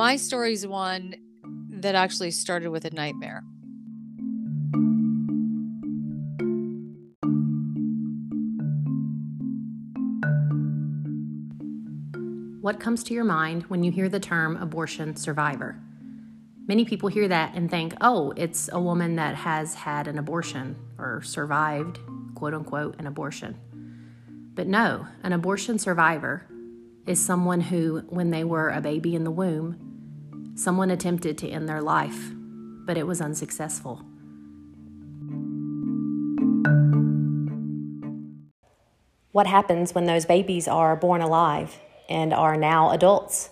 My story is one that actually started with a nightmare. What comes to your mind when you hear the term abortion survivor? Many people hear that and think, oh, it's a woman that has had an abortion or survived, quote unquote, an abortion. But no, an abortion survivor is someone who, when they were a baby in the womb, someone attempted to end their life, but it was unsuccessful. What happens when those babies are born alive and are now adults?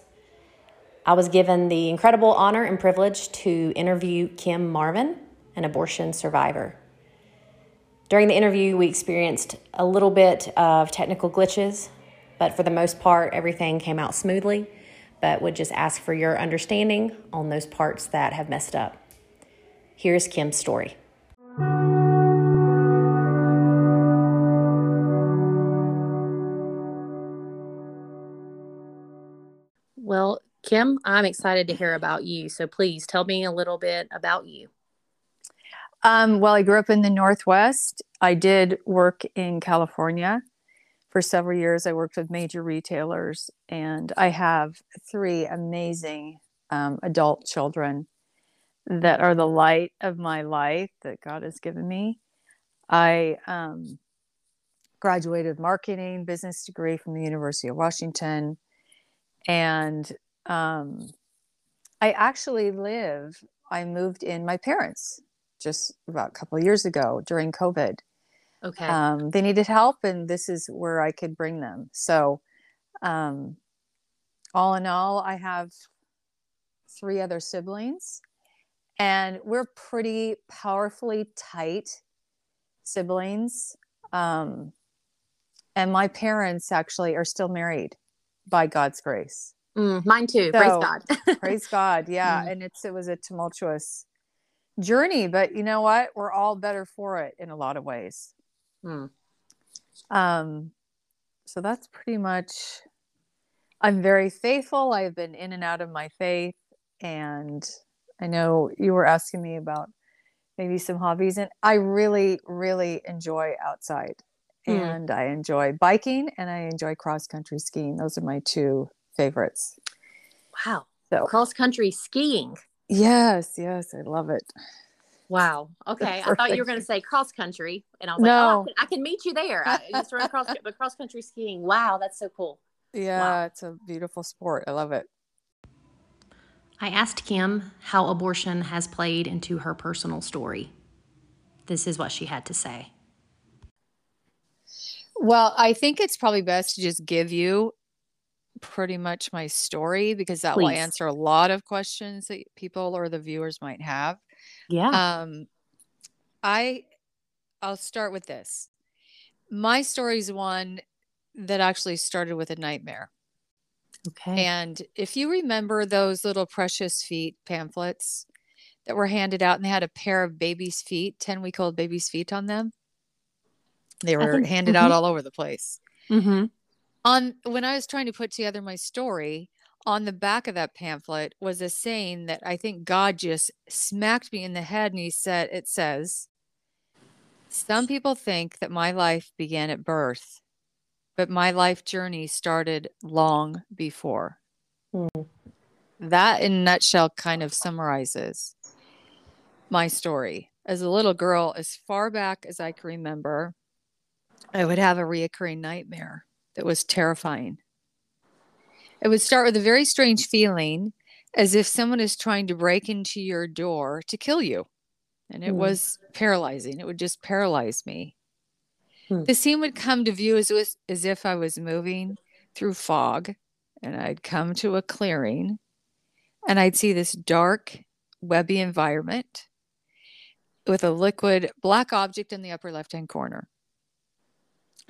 I was given the incredible honor and privilege to interview Kim Marvin, an abortion survivor. During the interview, we experienced a little bit of technical glitches, but for the most part, everything came out smoothly. But would just ask for your understanding on those parts that have messed up. Here's Kim's story. Well, Kim, I'm excited to hear about you. So please tell me a little bit about you. Um, well, I grew up in the Northwest. I did work in California for several years. I worked with major retailers, and I have three amazing um, adult children that are the light of my life that God has given me. I um, graduated marketing business degree from the University of Washington, and um, I actually live. I moved in my parents just about a couple years ago during COVID. Okay. Um, they needed help, and this is where I could bring them. So, um, all in all, I have three other siblings, and we're pretty powerfully tight siblings. Um, and my parents actually are still married by God's grace. Mm, mine too. So, praise God. praise God. Yeah. Mm. And it's it was a tumultuous journey, but you know what? We're all better for it in a lot of ways. Mm. Um, so that's pretty much. I'm very faithful. I've been in and out of my faith, and I know you were asking me about maybe some hobbies, and I really, really enjoy outside, mm. and I enjoy biking, and I enjoy cross country skiing. Those are my two favorites. Wow! So cross country skiing. Yes, yes, I love it. Wow. Okay. I thought you were going to say cross country, and I was no. like, oh, I can, I can meet you there. I just run cross, but cross country skiing. Wow, that's so cool. Yeah, wow. it's a beautiful sport. I love it. I asked Kim how abortion has played into her personal story. This is what she had to say. Well, I think it's probably best to just give you pretty much my story because that Please. will answer a lot of questions that people or the viewers might have. Yeah. Um, I I'll start with this. My story is one that actually started with a nightmare. Okay. And if you remember those little precious feet pamphlets that were handed out and they had a pair of baby's feet, 10 week old baby's feet on them, they were think, handed mm-hmm. out all over the place. Mm-hmm. On when I was trying to put together my story, on the back of that pamphlet was a saying that I think God just smacked me in the head and he said, It says, Some people think that my life began at birth, but my life journey started long before. Mm. That, in a nutshell, kind of summarizes my story. As a little girl, as far back as I can remember, I would have a reoccurring nightmare that was terrifying it would start with a very strange feeling as if someone is trying to break into your door to kill you. And it mm. was paralyzing. It would just paralyze me. Mm. The scene would come to view as, as if I was moving through fog and I'd come to a clearing and I'd see this dark, webby environment with a liquid black object in the upper left hand corner.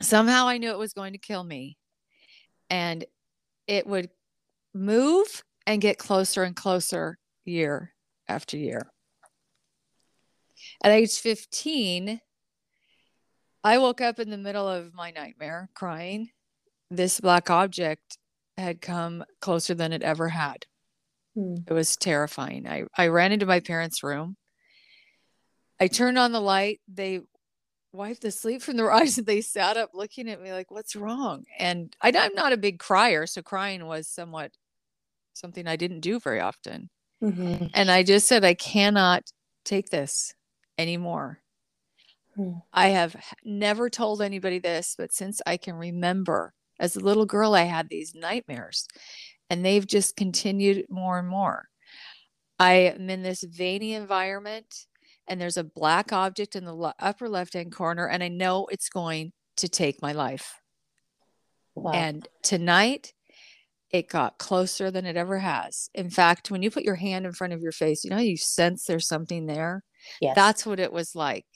Somehow I knew it was going to kill me. And it would move and get closer and closer year after year. At age 15, I woke up in the middle of my nightmare crying. This black object had come closer than it ever had. Hmm. It was terrifying. I, I ran into my parents' room. I turned on the light. They wiped the sleep from their eyes and they sat up looking at me like, What's wrong? And I, I'm not a big crier. So crying was somewhat something I didn't do very often. Mm-hmm. And I just said, I cannot take this anymore. Mm. I have never told anybody this, but since I can remember as a little girl, I had these nightmares and they've just continued more and more. I am in this veiny environment and there's a black object in the upper left hand corner, and I know it's going to take my life. Wow. And tonight, it got closer than it ever has. In fact, when you put your hand in front of your face, you know, you sense there's something there. Yes. That's what it was like.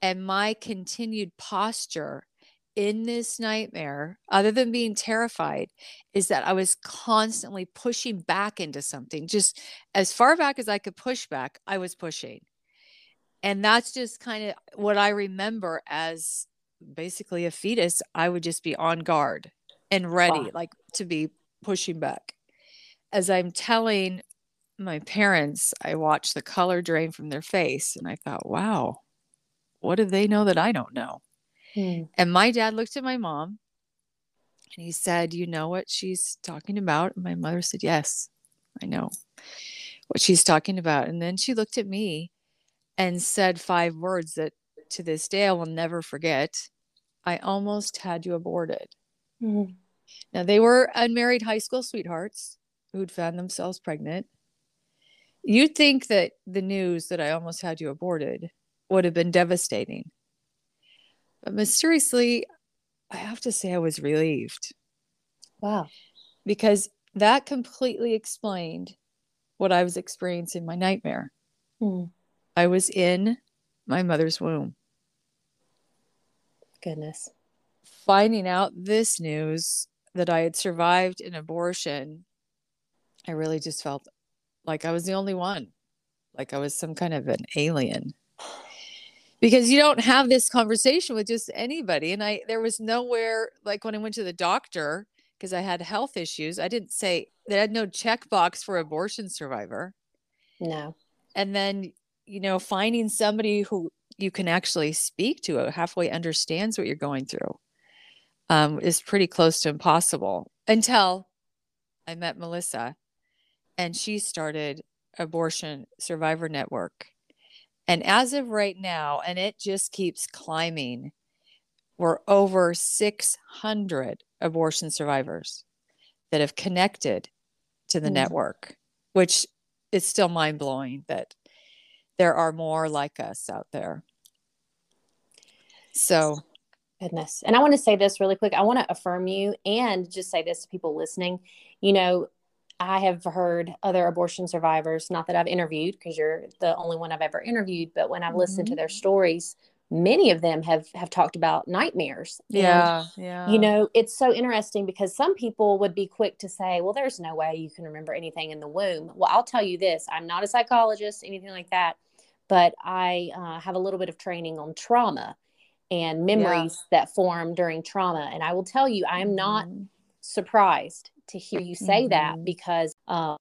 And my continued posture in this nightmare, other than being terrified, is that I was constantly pushing back into something. Just as far back as I could push back, I was pushing. And that's just kind of what I remember as basically a fetus. I would just be on guard and ready, wow. like to be pushing back. As I'm telling my parents, I watched the color drain from their face and I thought, wow, what do they know that I don't know? Hmm. And my dad looked at my mom and he said, You know what she's talking about? And my mother said, Yes, I know what she's talking about. And then she looked at me and said five words that to this day I will never forget. I almost had you aborted. Mm-hmm. Now, they were unmarried high school sweethearts who'd found themselves pregnant. You'd think that the news that I almost had you aborted would have been devastating. But mysteriously, I have to say I was relieved. Wow. Because that completely explained what I was experiencing my nightmare. Hmm. I was in my mother's womb. Goodness. Finding out this news that I had survived an abortion, I really just felt like I was the only one, like I was some kind of an alien. Because you don't have this conversation with just anybody. And I, there was nowhere, like when I went to the doctor, because I had health issues, I didn't say that I had no checkbox for abortion survivor. No. And then, you know, finding somebody who you can actually speak to, halfway understands what you're going through um, is pretty close to impossible until I met Melissa and she started Abortion Survivor Network. And as of right now, and it just keeps climbing, we're over 600 abortion survivors that have connected to the mm. network, which is still mind blowing that there are more like us out there. So Goodness. And I want to say this really quick. I want to affirm you and just say this to people listening. You know, I have heard other abortion survivors, not that I've interviewed because you're the only one I've ever interviewed, but when I've mm-hmm. listened to their mm-hmm. stories, many of them have have talked about nightmares. Yeah, and, yeah. You know, it's so interesting because some people would be quick to say, "Well, there's no way you can remember anything in the womb." Well, I'll tell you this: I'm not a psychologist, anything like that, but I uh, have a little bit of training on trauma and memories yeah. that form during trauma. And I will tell you, I am mm-hmm. not surprised to hear you say mm-hmm. that because um,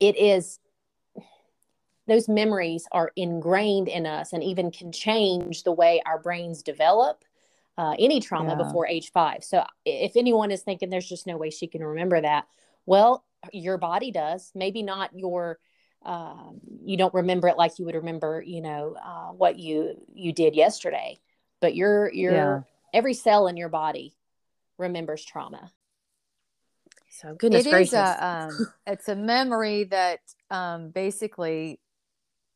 it is those memories are ingrained in us and even can change the way our brains develop uh, any trauma yeah. before age five. So if anyone is thinking there's just no way she can remember that, well, your body does. Maybe not your um, you don't remember it like you would remember, you know, uh, what you you did yesterday but your your yeah. every cell in your body remembers trauma. So goodness it gracious. a, um, it's a memory that um, basically,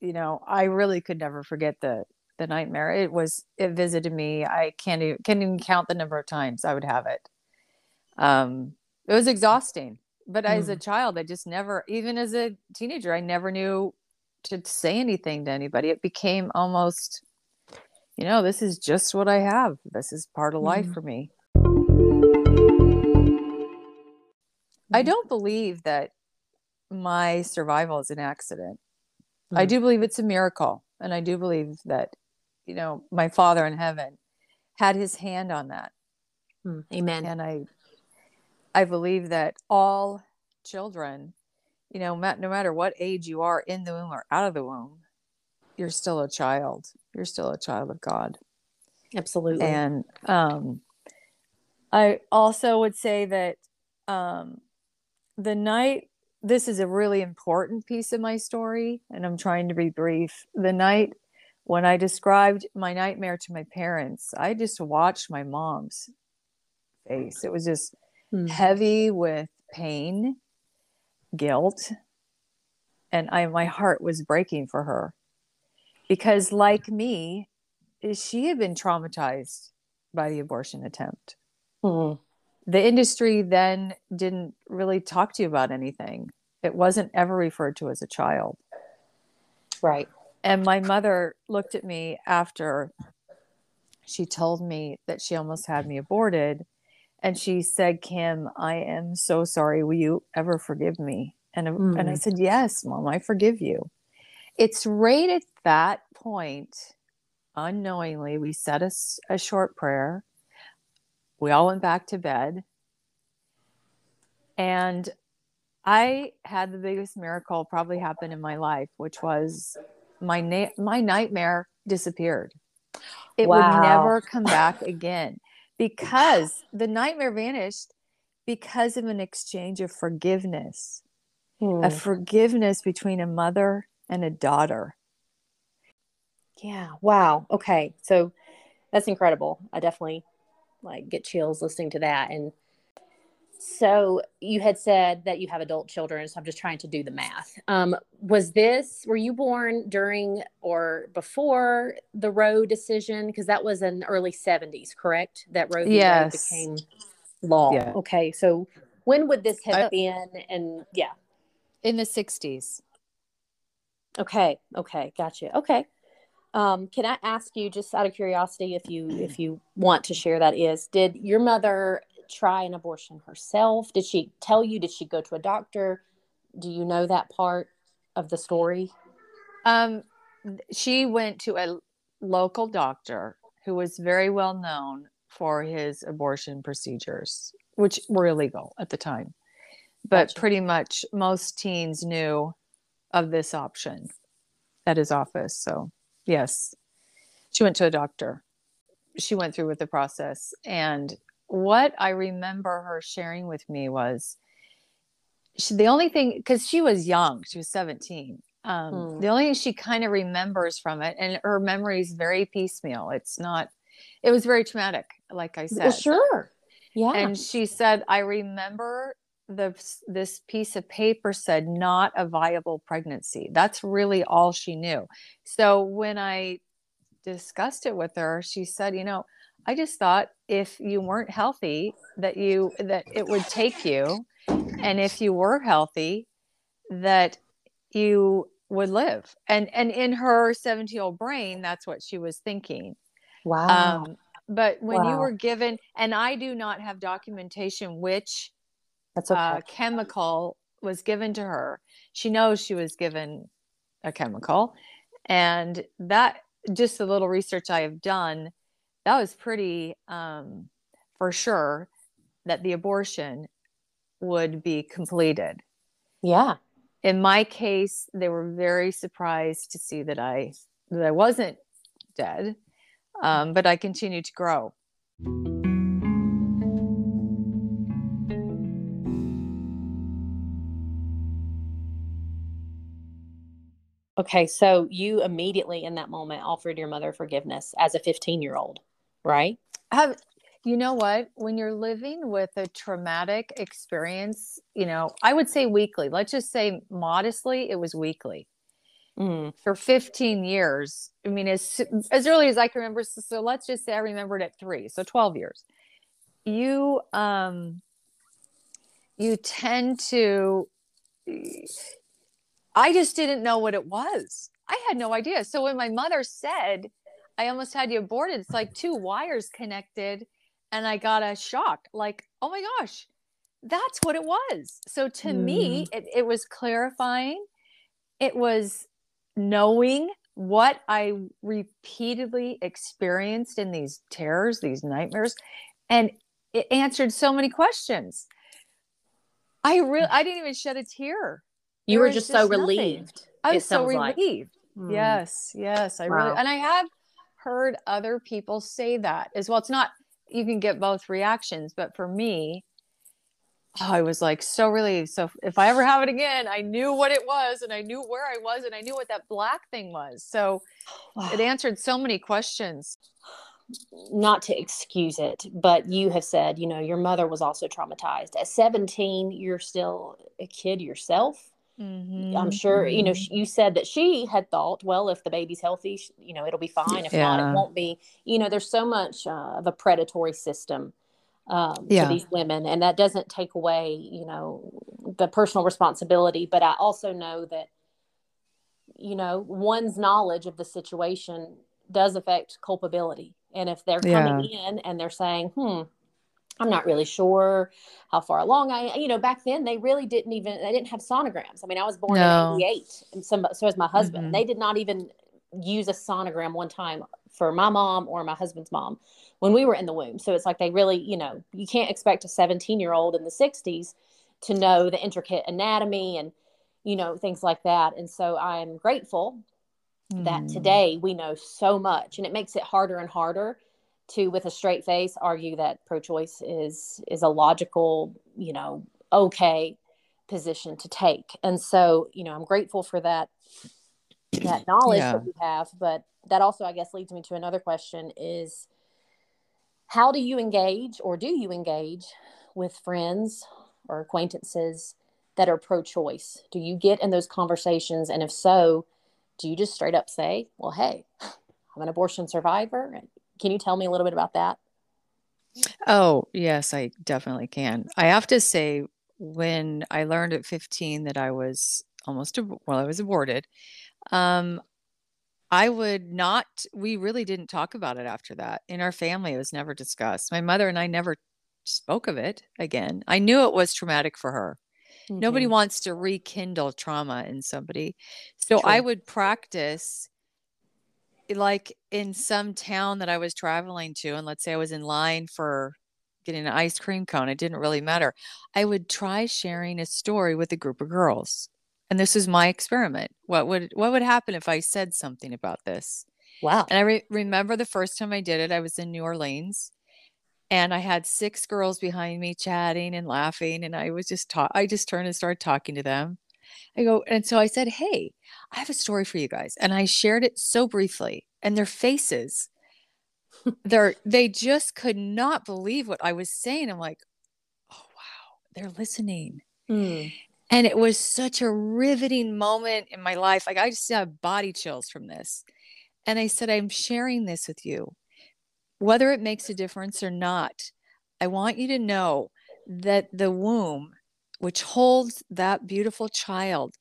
you know, I really could never forget the the nightmare. It was it visited me. I can't even can't even count the number of times I would have it. Um, it was exhausting. But mm. as a mm. child, I just never, even as a teenager, I never knew to say anything to anybody. It became almost you know, this is just what I have. This is part of life mm-hmm. for me. I mm-hmm. don't believe that my survival is an accident. Mm-hmm. I do believe it's a miracle. And I do believe that you know, my father in heaven had his hand on that. Mm, amen. And I I believe that all children, you know, no matter what age you are in the womb or out of the womb, you're still a child. You're still a child of God. Absolutely. And um I also would say that um the night this is a really important piece of my story and I'm trying to be brief. The night when I described my nightmare to my parents, I just watched my mom's face. It was just mm. heavy with pain, guilt, and I my heart was breaking for her. Because like me, she had been traumatized by the abortion attempt. Mm. The industry then didn't really talk to you about anything. It wasn't ever referred to as a child. Right. And my mother looked at me after she told me that she almost had me aborted. And she said, Kim, I am so sorry. Will you ever forgive me? And, mm. and I said, Yes, mom, I forgive you. It's right at that point, unknowingly, we said a, a short prayer. We all went back to bed. And I had the biggest miracle probably happen in my life, which was my na- my nightmare disappeared. It wow. would never come back again because the nightmare vanished because of an exchange of forgiveness. Hmm. A forgiveness between a mother and a daughter. Yeah. Wow. Okay. So that's incredible. I definitely like get chills listening to that and so you had said that you have adult children, so I'm just trying to do the math. Um, was this were you born during or before the Roe decision? Because that was in the early 70s, correct? That Roe yes. became law. Yeah. Okay, so when would this have I, been? And yeah, in the 60s. Okay. Okay. Gotcha. Okay. Um, can I ask you, just out of curiosity, if you if you want to share that, is did your mother try an abortion herself? Did she tell you? Did she go to a doctor? Do you know that part of the story? Um, she went to a local doctor who was very well known for his abortion procedures, which were illegal at the time. But gotcha. pretty much most teens knew of this option at his office. So, yes, she went to a doctor. She went through with the process and what I remember her sharing with me was she, the only thing because she was young, she was 17. Um, hmm. The only thing she kind of remembers from it, and her memory is very piecemeal. It's not, it was very traumatic, like I said. Well, sure. Yeah. And she said, I remember the this piece of paper said not a viable pregnancy. That's really all she knew. So when I discussed it with her, she said, you know, I just thought if you weren't healthy, that you that it would take you, and if you were healthy, that you would live. And and in her 70 year old brain, that's what she was thinking. Wow. Um, but when wow. you were given, and I do not have documentation which that's okay. uh, chemical was given to her. She knows she was given a chemical, and that just the little research I have done that was pretty um, for sure that the abortion would be completed. Yeah. In my case, they were very surprised to see that I that I wasn't dead, um, but I continued to grow. Okay, so you immediately in that moment offered your mother forgiveness as a 15 year old right? Have you know what? When you're living with a traumatic experience, you know, I would say weekly. Let's just say modestly, it was weekly. Mm. For 15 years. I mean, as as early as I can remember. So, so let's just say I remembered at three. So 12 years. You um you tend to I just didn't know what it was. I had no idea. So when my mother said, I almost had you aborted. It's like two wires connected, and I got a shock. Like, oh my gosh, that's what it was. So to mm. me, it, it was clarifying. It was knowing what I repeatedly experienced in these terrors, these nightmares, and it answered so many questions. I really, I didn't even shed a tear. You there were just, just so nothing. relieved. I was so relieved. Like. Mm. Yes, yes, I wow. really, and I have heard other people say that as well. It's not you can get both reactions, but for me, oh, I was like so relieved. So if I ever have it again, I knew what it was and I knew where I was and I knew what that black thing was. So it answered so many questions. Not to excuse it, but you have said, you know, your mother was also traumatized. At 17, you're still a kid yourself. Mm-hmm. I'm sure, you know, mm-hmm. you said that she had thought, well, if the baby's healthy, you know, it'll be fine. If yeah. not, it won't be. You know, there's so much uh, of a predatory system um, yeah. to these women, and that doesn't take away, you know, the personal responsibility. But I also know that, you know, one's knowledge of the situation does affect culpability. And if they're coming yeah. in and they're saying, hmm, I'm not really sure how far along I, you know, back then they really didn't even, they didn't have sonograms. I mean, I was born no. in 88 and some, so was my husband. Mm-hmm. They did not even use a sonogram one time for my mom or my husband's mom when we were in the womb. So it's like they really, you know, you can't expect a 17 year old in the 60s to know the intricate anatomy and, you know, things like that. And so I'm grateful mm. that today we know so much and it makes it harder and harder to with a straight face argue that pro-choice is is a logical you know okay position to take. And so you know i'm grateful for that that knowledge yeah. that we have but that also i guess leads me to another question is how do you engage or do you engage with friends or acquaintances that are pro-choice? Do you get in those conversations? And if so do you just straight up say well hey i'm an abortion survivor can you tell me a little bit about that oh yes i definitely can i have to say when i learned at 15 that i was almost well i was aborted um I would not, we really didn't talk about it after that. In our family, it was never discussed. My mother and I never spoke of it again. I knew it was traumatic for her. Mm-hmm. Nobody wants to rekindle trauma in somebody. So True. I would practice like in some town that I was traveling to, and let's say I was in line for getting an ice cream cone, it didn't really matter. I would try sharing a story with a group of girls. And this was my experiment. What would what would happen if i said something about this? Wow. And i re- remember the first time i did it i was in new orleans and i had six girls behind me chatting and laughing and i was just ta- i just turned and started talking to them i go and so i said hey i have a story for you guys and i shared it so briefly and their faces they're they just could not believe what i was saying i'm like oh wow they're listening mm. And it was such a riveting moment in my life. Like I just have body chills from this. And I said, I'm sharing this with you. Whether it makes a difference or not, I want you to know that the womb, which holds that beautiful child,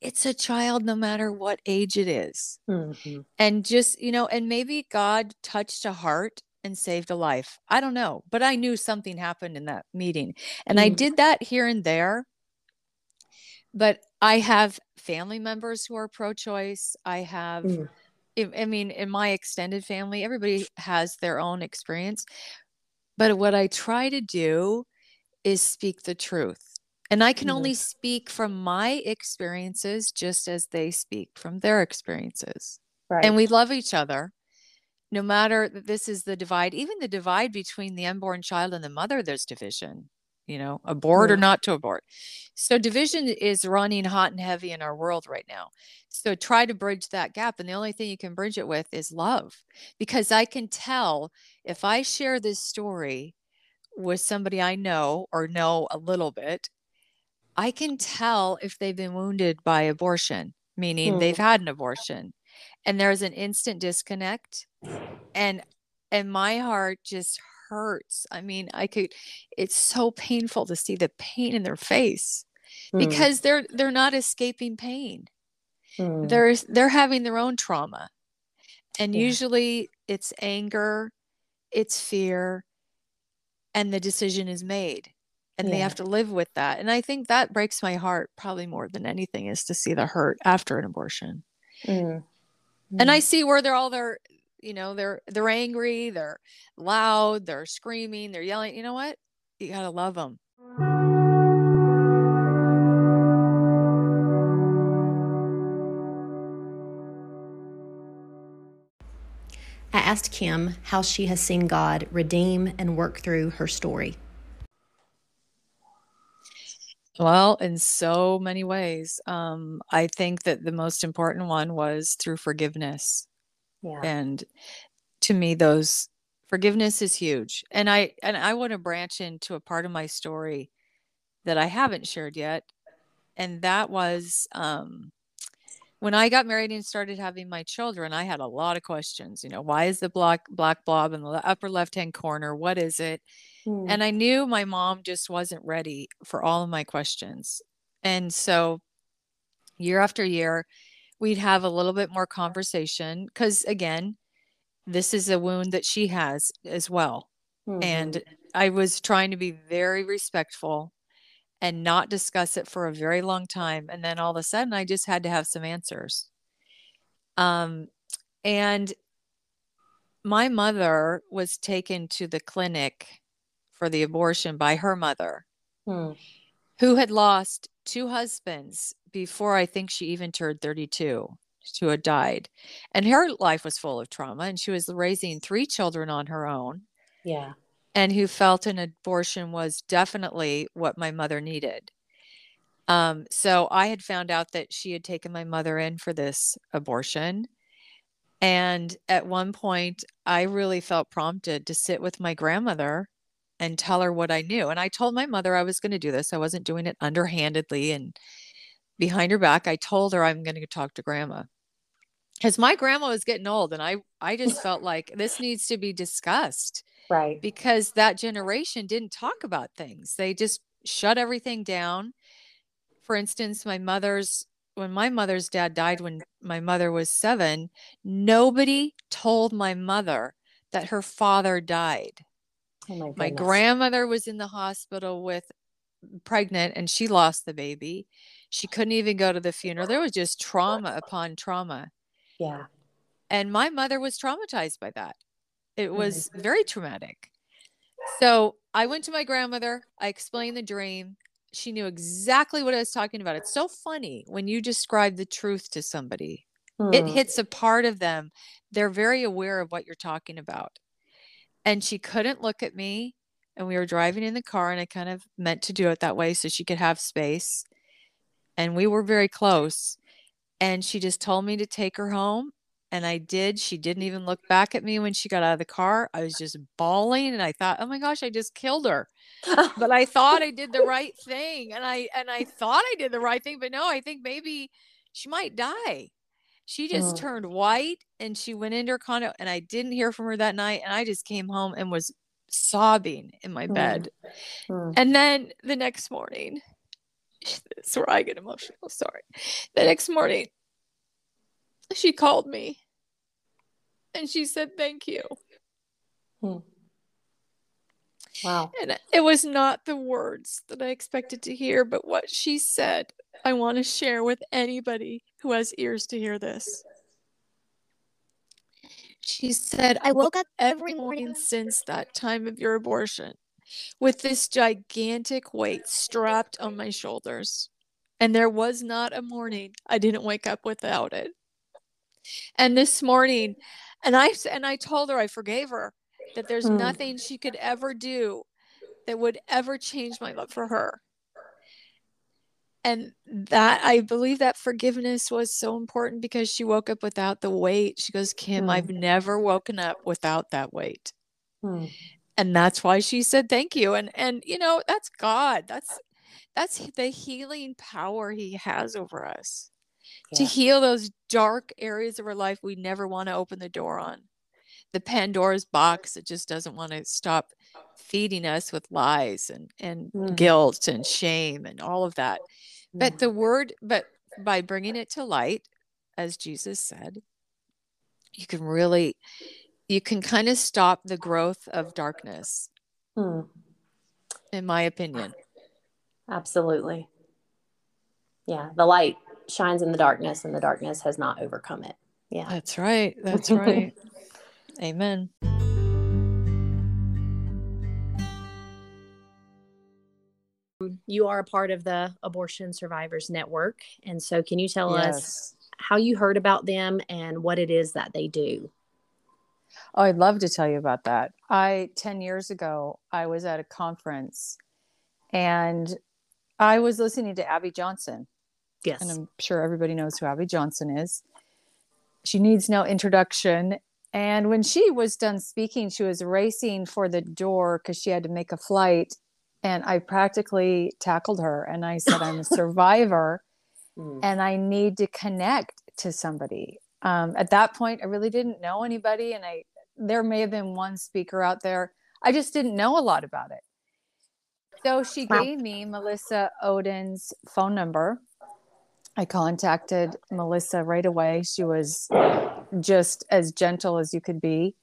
it's a child no matter what age it is. Mm-hmm. And just, you know, and maybe God touched a heart and saved a life. I don't know, but I knew something happened in that meeting. And mm-hmm. I did that here and there but I have family members who are pro-choice. I have, mm. I mean, in my extended family, everybody has their own experience. But what I try to do is speak the truth. And I can only speak from my experiences just as they speak from their experiences. Right. And we love each other. No matter that this is the divide, even the divide between the unborn child and the mother, there's division you know, abort yeah. or not to abort. So division is running hot and heavy in our world right now. So try to bridge that gap. And the only thing you can bridge it with is love. Because I can tell if I share this story with somebody I know or know a little bit, I can tell if they've been wounded by abortion, meaning hmm. they've had an abortion. And there's an instant disconnect. And and my heart just hurts. I mean, I could it's so painful to see the pain in their face mm. because they're they're not escaping pain. Mm. They're they're having their own trauma. And yeah. usually it's anger, it's fear, and the decision is made. And yeah. they have to live with that. And I think that breaks my heart probably more than anything is to see the hurt after an abortion. Mm. Mm. And I see where they're all they're, you know, they're they're angry, they're loud, they're screaming, they're yelling. You know what? You gotta love them. I asked Kim how she has seen God redeem and work through her story. Well, in so many ways. Um, I think that the most important one was through forgiveness. Yeah. And to me, those forgiveness is huge. And I and I want to branch into a part of my story that I haven't shared yet. And that was um when I got married and started having my children, I had a lot of questions. You know, why is the black black blob in the upper left hand corner? What is it? Mm. And I knew my mom just wasn't ready for all of my questions. And so year after year, we'd have a little bit more conversation because again, this is a wound that she has as well. Mm-hmm. And I was trying to be very respectful and not discuss it for a very long time and then all of a sudden i just had to have some answers um and my mother was taken to the clinic for the abortion by her mother hmm. who had lost two husbands before i think she even turned 32 who had died and her life was full of trauma and she was raising three children on her own yeah and who felt an abortion was definitely what my mother needed. Um, so I had found out that she had taken my mother in for this abortion. And at one point, I really felt prompted to sit with my grandmother and tell her what I knew. And I told my mother I was going to do this. I wasn't doing it underhandedly and behind her back. I told her I'm going to talk to grandma. Because my grandma was getting old and I I just felt like this needs to be discussed Right. Because that generation didn't talk about things. They just shut everything down. For instance, my mother's when my mother's dad died when my mother was 7, nobody told my mother that her father died. Oh my, my grandmother was in the hospital with pregnant and she lost the baby. She couldn't even go to the funeral. There was just trauma upon trauma. Yeah. And my mother was traumatized by that. It was very traumatic. So I went to my grandmother. I explained the dream. She knew exactly what I was talking about. It's so funny when you describe the truth to somebody, hmm. it hits a part of them. They're very aware of what you're talking about. And she couldn't look at me. And we were driving in the car, and I kind of meant to do it that way so she could have space. And we were very close. And she just told me to take her home and I did. She didn't even look back at me when she got out of the car. I was just bawling and I thought, "Oh my gosh, I just killed her." but I thought I did the right thing and I and I thought I did the right thing, but no, I think maybe she might die. She just oh. turned white and she went into her condo and I didn't hear from her that night and I just came home and was sobbing in my bed. Oh. And then the next morning, that's where I get emotional. Sorry. The next morning, she called me and she said thank you. Hmm. Wow. And it was not the words that I expected to hear, but what she said, I want to share with anybody who has ears to hear this. She said, I woke up every morning since that time of your abortion with this gigantic weight strapped on my shoulders. And there was not a morning I didn't wake up without it. And this morning, and I and I told her I forgave her that there's mm. nothing she could ever do that would ever change my love for her. And that I believe that forgiveness was so important because she woke up without the weight. She goes, Kim, mm. I've never woken up without that weight. Mm. And that's why she said thank you. And and you know, that's God. That's that's the healing power he has over us yeah. to heal those dark areas of our life we never want to open the door on. The Pandora's box that just doesn't want to stop feeding us with lies and, and mm. guilt and shame and all of that. But the word, but by bringing it to light, as Jesus said, you can really, you can kind of stop the growth of darkness, mm. in my opinion. Absolutely. Yeah, the light shines in the darkness and the darkness has not overcome it. Yeah. That's right. That's right. Amen. You are a part of the Abortion Survivors Network. And so, can you tell yes. us how you heard about them and what it is that they do? Oh, I'd love to tell you about that. I, 10 years ago, I was at a conference and I was listening to Abby Johnson. Yes. And I'm sure everybody knows who Abby Johnson is. She needs no introduction. And when she was done speaking, she was racing for the door because she had to make a flight. And I practically tackled her and I said, I'm a survivor mm. and I need to connect to somebody. Um, at that point, I really didn't know anybody. And I, there may have been one speaker out there. I just didn't know a lot about it. So she wow. gave me Melissa Ohden's phone number. I contacted Melissa right away. She was just as gentle as you could be.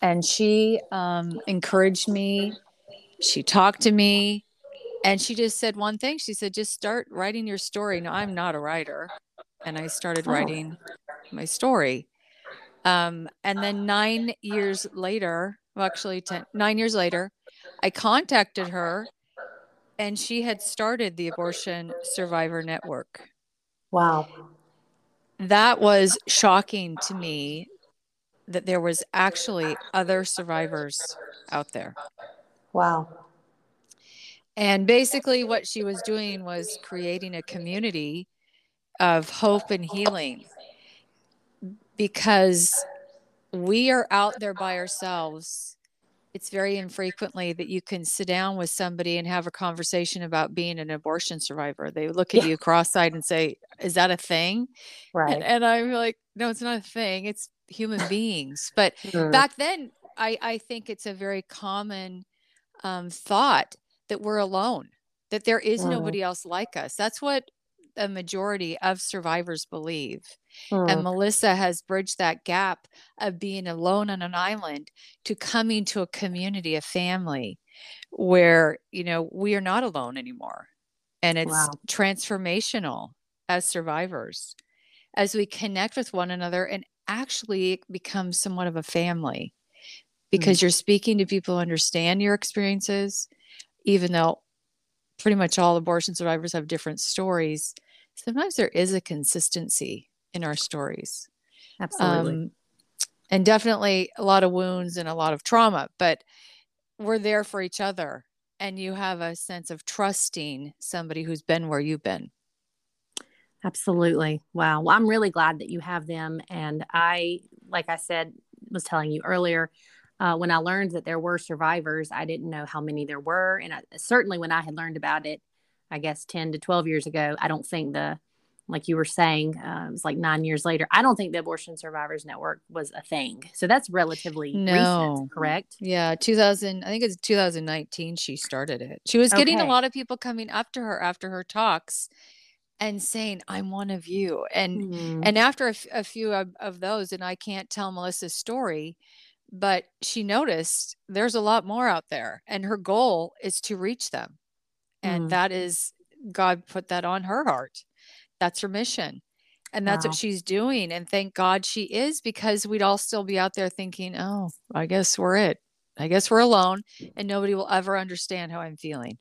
And she um, encouraged me. She talked to me. And she just said one thing. She said, just start writing your story. Now, I'm not a writer. And I started oh. writing my story. Um, and then nine years later, well, actually, ten, nine years later, I contacted her and she had started the Abortion Survivor Network. Wow. That was shocking to me that there was actually other survivors out there. Wow. And basically what she was doing was creating a community of hope and healing because we are out there by ourselves it's very infrequently that you can sit down with somebody and have a conversation about being an abortion survivor. They look at yeah. you cross-eyed and say, "Is that a thing?" Right. And, and, I'm like, "No, it's not a thing. It's human beings." But mm. back then, I I think it's a very common um, thought that we're alone, that there is mm. nobody else like us. That's what a majority of survivors believe. Mm. And Melissa has bridged that gap of being alone on an island to coming to a community, a family where, you know, we are not alone anymore. And it's wow. transformational as survivors as we connect with one another and actually become somewhat of a family because mm. you're speaking to people who understand your experiences, even though pretty much all abortion survivors have different stories. Sometimes there is a consistency in our stories. Absolutely. Um, and definitely a lot of wounds and a lot of trauma, but we're there for each other. And you have a sense of trusting somebody who's been where you've been. Absolutely. Wow. Well, I'm really glad that you have them. And I, like I said, was telling you earlier, uh, when I learned that there were survivors, I didn't know how many there were. And I, certainly when I had learned about it, I guess 10 to 12 years ago, I don't think the like you were saying, uh, it was like nine years later. I don't think the Abortion Survivors Network was a thing. So that's relatively no. recent, correct? Yeah, 2000, I think it's 2019 she started it. She was getting okay. a lot of people coming up to her after her talks and saying, I'm one of you. And mm-hmm. and after a, f- a few of, of those, and I can't tell Melissa's story, but she noticed there's a lot more out there. And her goal is to reach them. And mm. that is God put that on her heart that's her mission and that's wow. what she's doing and thank god she is because we'd all still be out there thinking oh i guess we're it i guess we're alone and nobody will ever understand how i'm feeling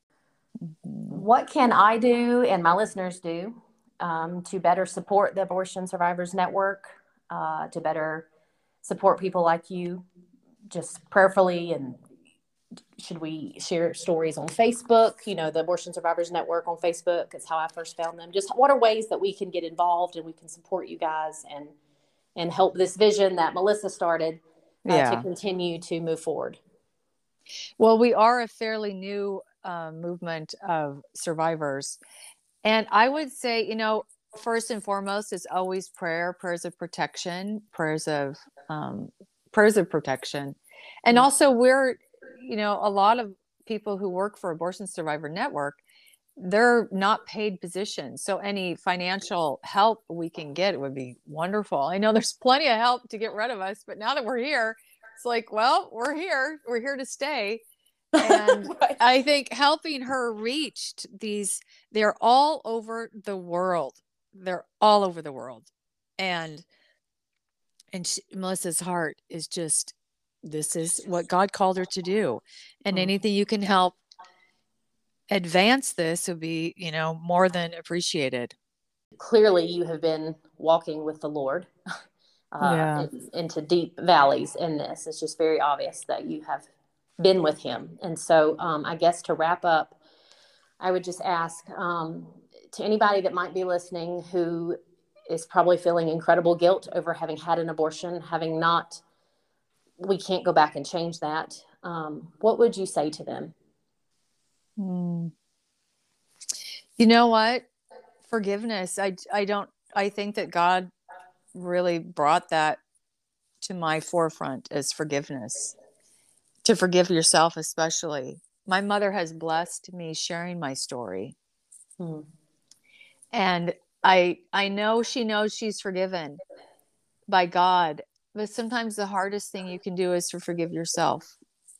mm-hmm. what can i do and my listeners do um, to better support the abortion survivors network uh, to better support people like you just prayerfully and should we share stories on Facebook? You know, the Abortion Survivors Network on Facebook is how I first found them. Just what are ways that we can get involved and we can support you guys and and help this vision that Melissa started uh, yeah. to continue to move forward. Well, we are a fairly new uh, movement of survivors, and I would say, you know, first and foremost is always prayer, prayers of protection, prayers of um, prayers of protection, and mm. also we're you know, a lot of people who work for Abortion Survivor Network, they're not paid positions. So any financial help we can get would be wonderful. I know there's plenty of help to get rid of us, but now that we're here, it's like, well, we're here. We're here to stay. And right. I think helping her reach these, they're all over the world. They're all over the world. And and she, Melissa's heart is just this is what God called her to do. And mm. anything you can help advance this would be, you know, more than appreciated. Clearly, you have been walking with the Lord uh, yeah. into deep valleys in this. It's just very obvious that you have been with Him. And so, um, I guess to wrap up, I would just ask um, to anybody that might be listening who is probably feeling incredible guilt over having had an abortion, having not, we can't go back and change that. Um, what would you say to them? Mm. You know what? Forgiveness. I, I don't, I think that God really brought that to my forefront as forgiveness, to forgive yourself, especially. My mother has blessed me sharing my story. Mm. And I I know she knows she's forgiven by God, but sometimes the hardest thing you can do is to forgive yourself.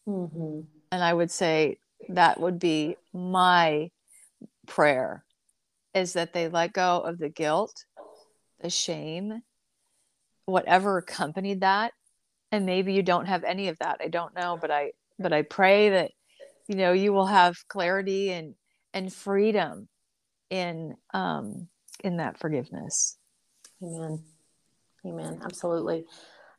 Mm-hmm. And I would say that would be my prayer is that they let go of the guilt, the shame, whatever accompanied that. And maybe you don't have any of that. I don't know, but I but I pray that you know you will have clarity and and freedom in um in that forgiveness. Amen. Amen. Absolutely.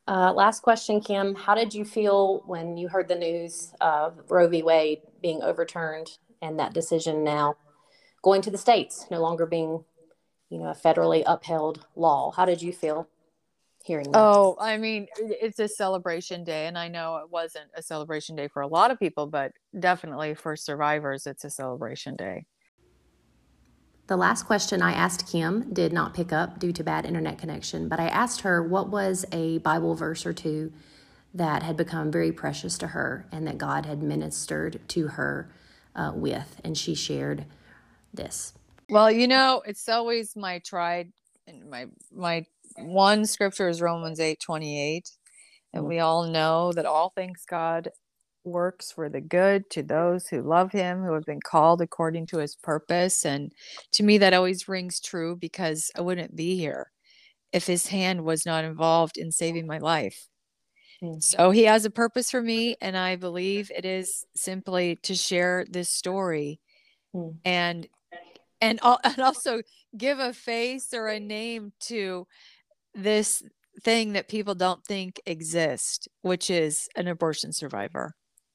Uh, last question, Kim. How did you feel when you heard the news of Roe v. Wade being overturned and that decision now going to the states, no longer being, you know, a federally upheld law? How did you feel hearing that? Oh, I mean, it's a celebration day, and I know it wasn't a celebration day for a lot of people, but definitely for survivors, it's a celebration day. The last question I asked Kim did not pick up due to bad internet connection, but I asked her what was a Bible verse or two that had become very precious to her and that God had ministered to her uh, with, and she shared this. Well, you know, it's always my tried and my my one scripture is Romans eight twenty eight, and mm-hmm. we all know that all things God works for the good to those who love him, who have been called according to his purpose. And to me, that always rings true because I wouldn't be here if his hand was not involved in saving my life. Mm. So he has a purpose for me, and I believe it is simply to share this story mm. and and and also give a face or a name to this thing that people don't think exists, which is an abortion survivor.